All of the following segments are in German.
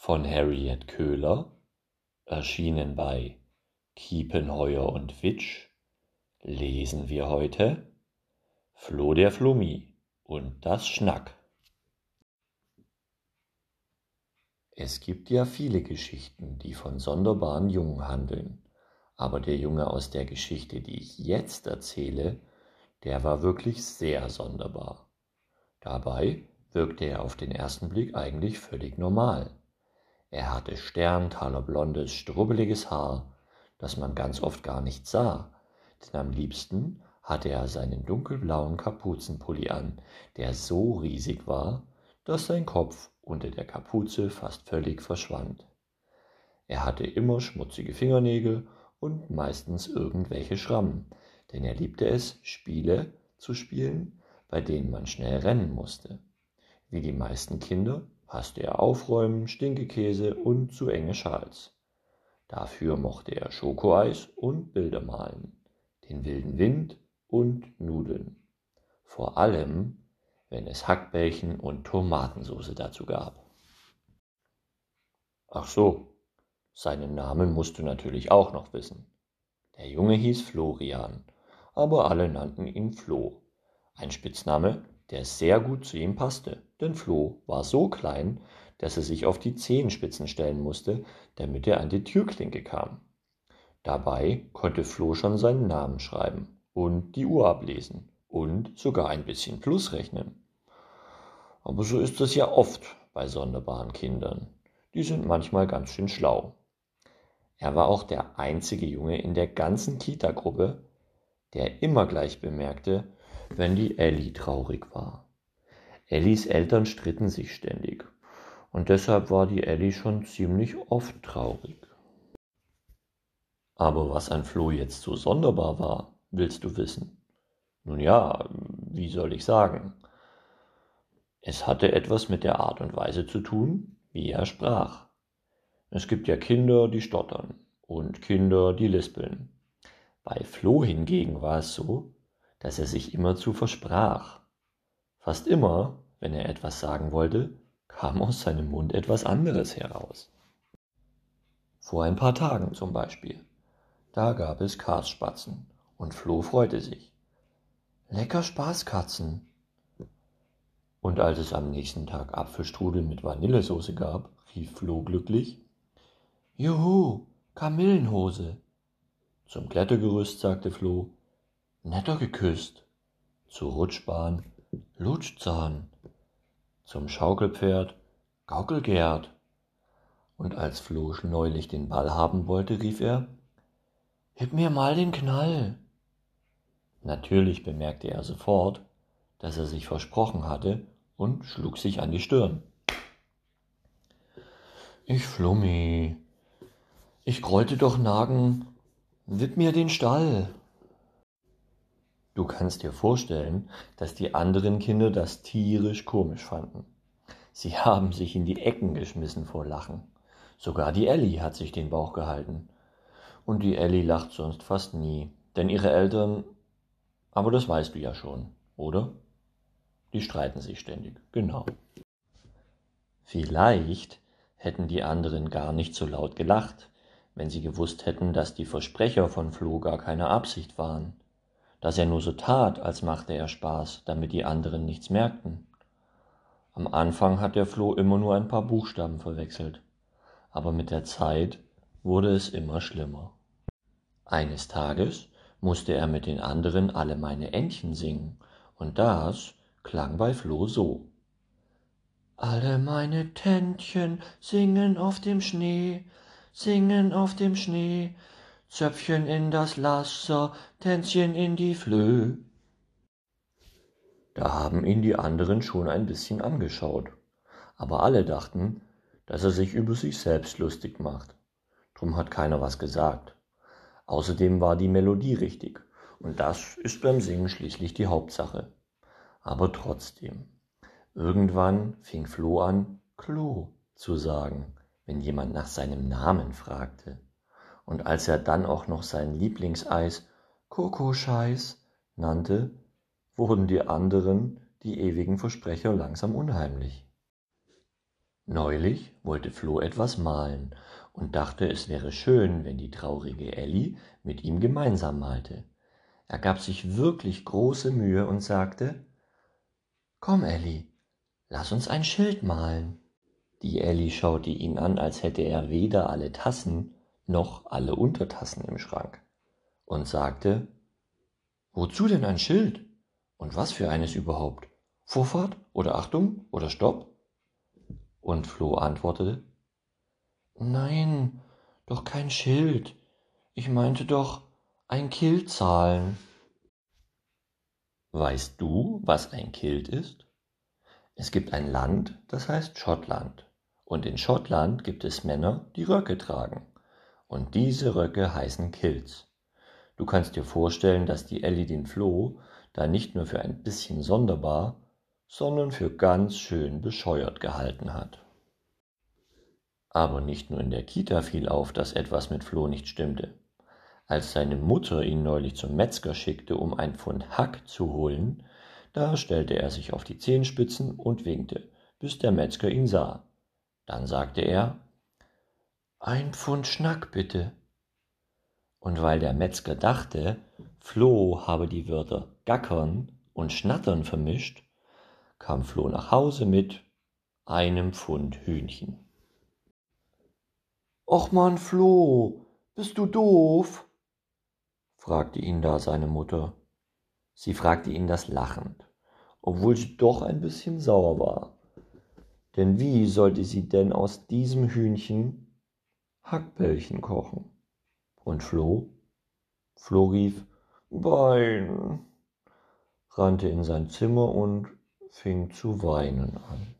von Harriet Köhler, erschienen bei Kiepenheuer und Witsch, lesen wir heute Floh der Flummi und das Schnack. Es gibt ja viele Geschichten, die von sonderbaren Jungen handeln, aber der Junge aus der Geschichte, die ich jetzt erzähle, der war wirklich sehr sonderbar. Dabei wirkte er auf den ersten Blick eigentlich völlig normal. Er hatte sterntalerblondes, strubbeliges Haar, das man ganz oft gar nicht sah, denn am liebsten hatte er seinen dunkelblauen Kapuzenpulli an, der so riesig war, dass sein Kopf unter der Kapuze fast völlig verschwand. Er hatte immer schmutzige Fingernägel und meistens irgendwelche Schrammen, denn er liebte es, Spiele zu spielen, bei denen man schnell rennen musste. Wie die meisten Kinder hasste er Aufräumen, Stinkekäse und zu enge Schals. Dafür mochte er Schokoeis und Bilder malen, den wilden Wind und Nudeln. Vor allem, wenn es Hackbällchen und Tomatensoße dazu gab. Ach so, seinen Namen musst du natürlich auch noch wissen. Der Junge hieß Florian, aber alle nannten ihn Flo, ein Spitzname, der sehr gut zu ihm passte, denn Flo war so klein, dass er sich auf die Zehenspitzen stellen musste, damit er an die Türklinke kam. Dabei konnte Flo schon seinen Namen schreiben und die Uhr ablesen und sogar ein bisschen Plus rechnen. Aber so ist es ja oft bei sonderbaren Kindern. Die sind manchmal ganz schön schlau. Er war auch der einzige Junge in der ganzen Kita-Gruppe, der immer gleich bemerkte, wenn die Ellie traurig war. Ellies Eltern stritten sich ständig und deshalb war die Ellie schon ziemlich oft traurig. Aber was an Flo jetzt so sonderbar war, willst du wissen? Nun ja, wie soll ich sagen? Es hatte etwas mit der Art und Weise zu tun, wie er sprach. Es gibt ja Kinder, die stottern und Kinder, die lispeln. Bei Flo hingegen war es so, dass er sich immerzu versprach. Fast immer, wenn er etwas sagen wollte, kam aus seinem Mund etwas anderes heraus. Vor ein paar Tagen zum Beispiel. Da gab es Karsspatzen und Flo freute sich. Lecker Spaßkatzen. Und als es am nächsten Tag Apfelstrudel mit Vanillesoße gab, rief Flo glücklich: Juhu, Kamillenhose. Zum Klettergerüst sagte Flo: Netter geküsst. Zur Rutschbahn: Lutschzahn zum Schaukelpferd Gaukelgert. Und als Flo neulich den Ball haben wollte, rief er Gib mir mal den Knall. Natürlich bemerkte er sofort, dass er sich versprochen hatte und schlug sich an die Stirn. Ich Flummi, ich grollte doch Nagen, wipp mir den Stall. Du kannst dir vorstellen, dass die anderen Kinder das tierisch komisch fanden. Sie haben sich in die Ecken geschmissen vor Lachen. Sogar die Ellie hat sich den Bauch gehalten. Und die Ellie lacht sonst fast nie, denn ihre Eltern, aber das weißt du ja schon, oder? Die streiten sich ständig, genau. Vielleicht hätten die anderen gar nicht so laut gelacht, wenn sie gewusst hätten, dass die Versprecher von Flo gar keine Absicht waren dass er nur so tat, als machte er Spaß, damit die anderen nichts merkten. Am Anfang hat der Floh immer nur ein paar Buchstaben verwechselt, aber mit der Zeit wurde es immer schlimmer. Eines Tages musste er mit den anderen alle meine Entchen singen, und das klang bei Floh so. Alle meine Täntchen singen auf dem Schnee, singen auf dem Schnee, Zöpfchen in das Lasser, Tänzchen in die Flöh. Da haben ihn die anderen schon ein bisschen angeschaut, aber alle dachten, dass er sich über sich selbst lustig macht. Drum hat keiner was gesagt. Außerdem war die Melodie richtig, und das ist beim Singen schließlich die Hauptsache. Aber trotzdem, irgendwann fing Flo an, Klo zu sagen, wenn jemand nach seinem Namen fragte und als er dann auch noch sein Lieblingseis Kokoscheiß nannte, wurden die anderen, die ewigen Versprecher, langsam unheimlich. Neulich wollte Floh etwas malen und dachte, es wäre schön, wenn die traurige Elli mit ihm gemeinsam malte. Er gab sich wirklich große Mühe und sagte, Komm, Elli, lass uns ein Schild malen. Die Elli schaute ihn an, als hätte er weder alle Tassen noch alle Untertassen im Schrank und sagte, Wozu denn ein Schild? Und was für eines überhaupt? Vorfahrt oder Achtung oder Stopp? Und Floh antwortete, Nein, doch kein Schild. Ich meinte doch ein Kiltzahlen. Weißt du, was ein Kilt ist? Es gibt ein Land, das heißt Schottland. Und in Schottland gibt es Männer, die Röcke tragen. Und diese Röcke heißen Kilts. Du kannst dir vorstellen, dass die Ellie den Floh da nicht nur für ein bisschen sonderbar, sondern für ganz schön bescheuert gehalten hat. Aber nicht nur in der Kita fiel auf, dass etwas mit Floh nicht stimmte. Als seine Mutter ihn neulich zum Metzger schickte, um ein Pfund Hack zu holen, da stellte er sich auf die Zehenspitzen und winkte, bis der Metzger ihn sah. Dann sagte er Ein Pfund Schnack bitte. Und weil der Metzger dachte, Floh habe die Wörter gackern und schnattern vermischt, kam Floh nach Hause mit einem Pfund Hühnchen. Och man, Floh, bist du doof? fragte ihn da seine Mutter. Sie fragte ihn das lachend, obwohl sie doch ein bisschen sauer war. Denn wie sollte sie denn aus diesem Hühnchen Hackbällchen kochen? Und Floh? Floh rief Bein, rannte in sein Zimmer und fing zu weinen an.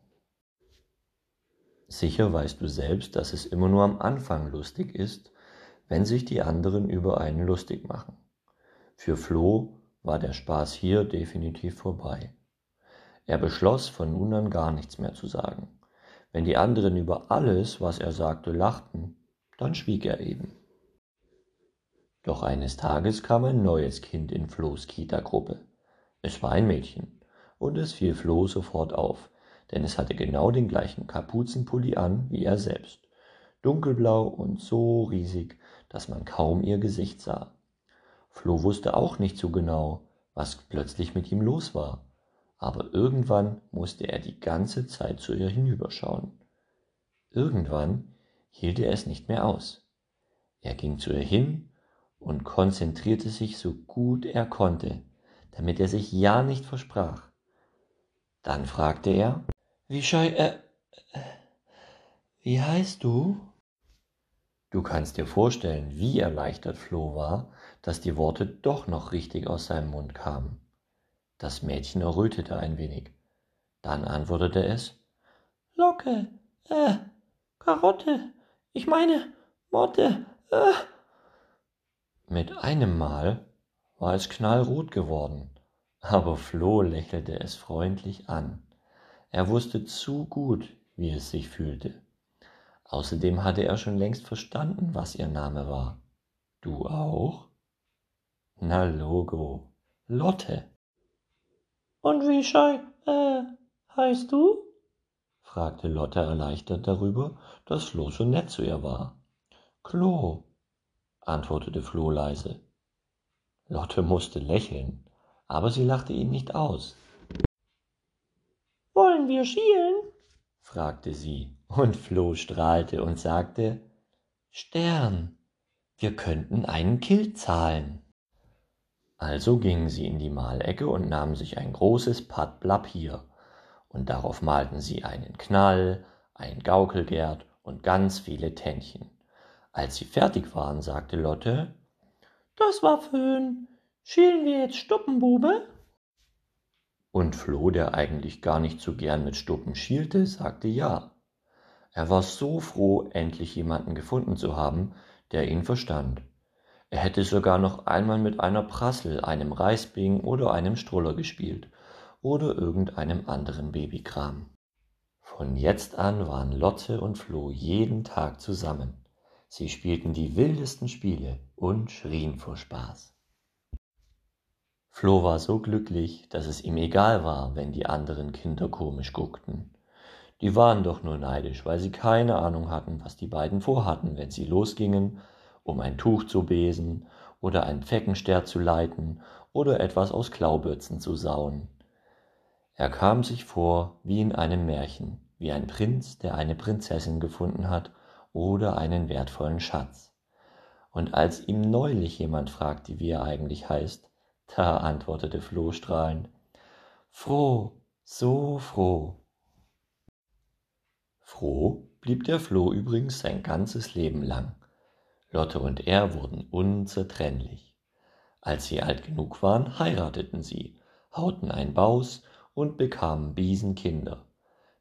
Sicher weißt du selbst, dass es immer nur am Anfang lustig ist, wenn sich die anderen über einen lustig machen. Für Flo war der Spaß hier definitiv vorbei. Er beschloss, von nun an gar nichts mehr zu sagen. Wenn die anderen über alles, was er sagte, lachten, dann schwieg er eben. Doch eines Tages kam ein neues Kind in Flohs Kita-Gruppe. Es war ein Mädchen, und es fiel Floh sofort auf, denn es hatte genau den gleichen Kapuzenpulli an wie er selbst, dunkelblau und so riesig, dass man kaum ihr Gesicht sah. Flo wusste auch nicht so genau, was plötzlich mit ihm los war, aber irgendwann musste er die ganze Zeit zu ihr hinüberschauen. Irgendwann hielt er es nicht mehr aus. Er ging zu ihr hin und konzentrierte sich so gut er konnte, damit er sich ja nicht versprach. Dann fragte er, wie schei, äh, äh, wie heißt du? Du kannst dir vorstellen, wie erleichtert Flo war, dass die Worte doch noch richtig aus seinem Mund kamen. Das Mädchen errötete ein wenig. Dann antwortete es Locke, äh, Karotte, ich meine Motte, äh. Mit einem Mal war es knallrot geworden, aber Flo lächelte es freundlich an. Er wusste zu gut, wie es sich fühlte. Außerdem hatte er schon längst verstanden, was ihr Name war. Du auch? Na Logo, Lotte. Und wie schei, äh, heißt du? Fragte Lotte erleichtert darüber, dass Flo so nett zu ihr war. Klo, antwortete Flo leise. Lotte musste lächeln, aber sie lachte ihn nicht aus. Wollen wir schielen? fragte sie, und Floh strahlte und sagte Stern, wir könnten einen Kill zahlen. Also gingen sie in die Malecke und nahmen sich ein großes Patt Papier, und darauf malten sie einen Knall, ein Gaukelgerd und ganz viele Tännchen. Als sie fertig waren, sagte Lotte, Das war Föhn. Schielen wir jetzt Stuppenbube? Und Flo, der eigentlich gar nicht so gern mit Stuppen schielte, sagte ja. Er war so froh, endlich jemanden gefunden zu haben, der ihn verstand. Er hätte sogar noch einmal mit einer Prassel, einem Reisbing oder einem Struller gespielt oder irgendeinem anderen Babykram. Von jetzt an waren Lotte und Flo jeden Tag zusammen. Sie spielten die wildesten Spiele und schrien vor Spaß. Flo war so glücklich, dass es ihm egal war, wenn die anderen Kinder komisch guckten. Die waren doch nur neidisch, weil sie keine Ahnung hatten, was die beiden vorhatten, wenn sie losgingen, um ein Tuch zu besen oder ein Pfeckenster zu leiten oder etwas aus Klaubürzen zu sauen. Er kam sich vor wie in einem Märchen, wie ein Prinz, der eine Prinzessin gefunden hat oder einen wertvollen Schatz. Und als ihm neulich jemand fragte, wie er eigentlich heißt, da antwortete Floh strahlend, Froh, so froh. Froh blieb der Floh übrigens sein ganzes Leben lang. Lotte und er wurden unzertrennlich. Als sie alt genug waren, heirateten sie, hauten ein Baus und bekamen Biesenkinder.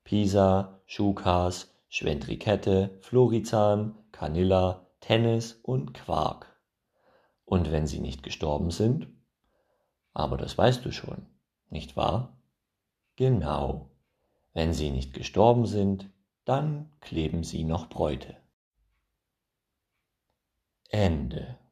Pisa, Schukas, Schwendrikette, Florizan, Canilla, Tennis und Quark. Und wenn sie nicht gestorben sind? Aber das weißt du schon, nicht wahr? Genau. Wenn sie nicht gestorben sind, dann kleben sie noch Bräute. Ende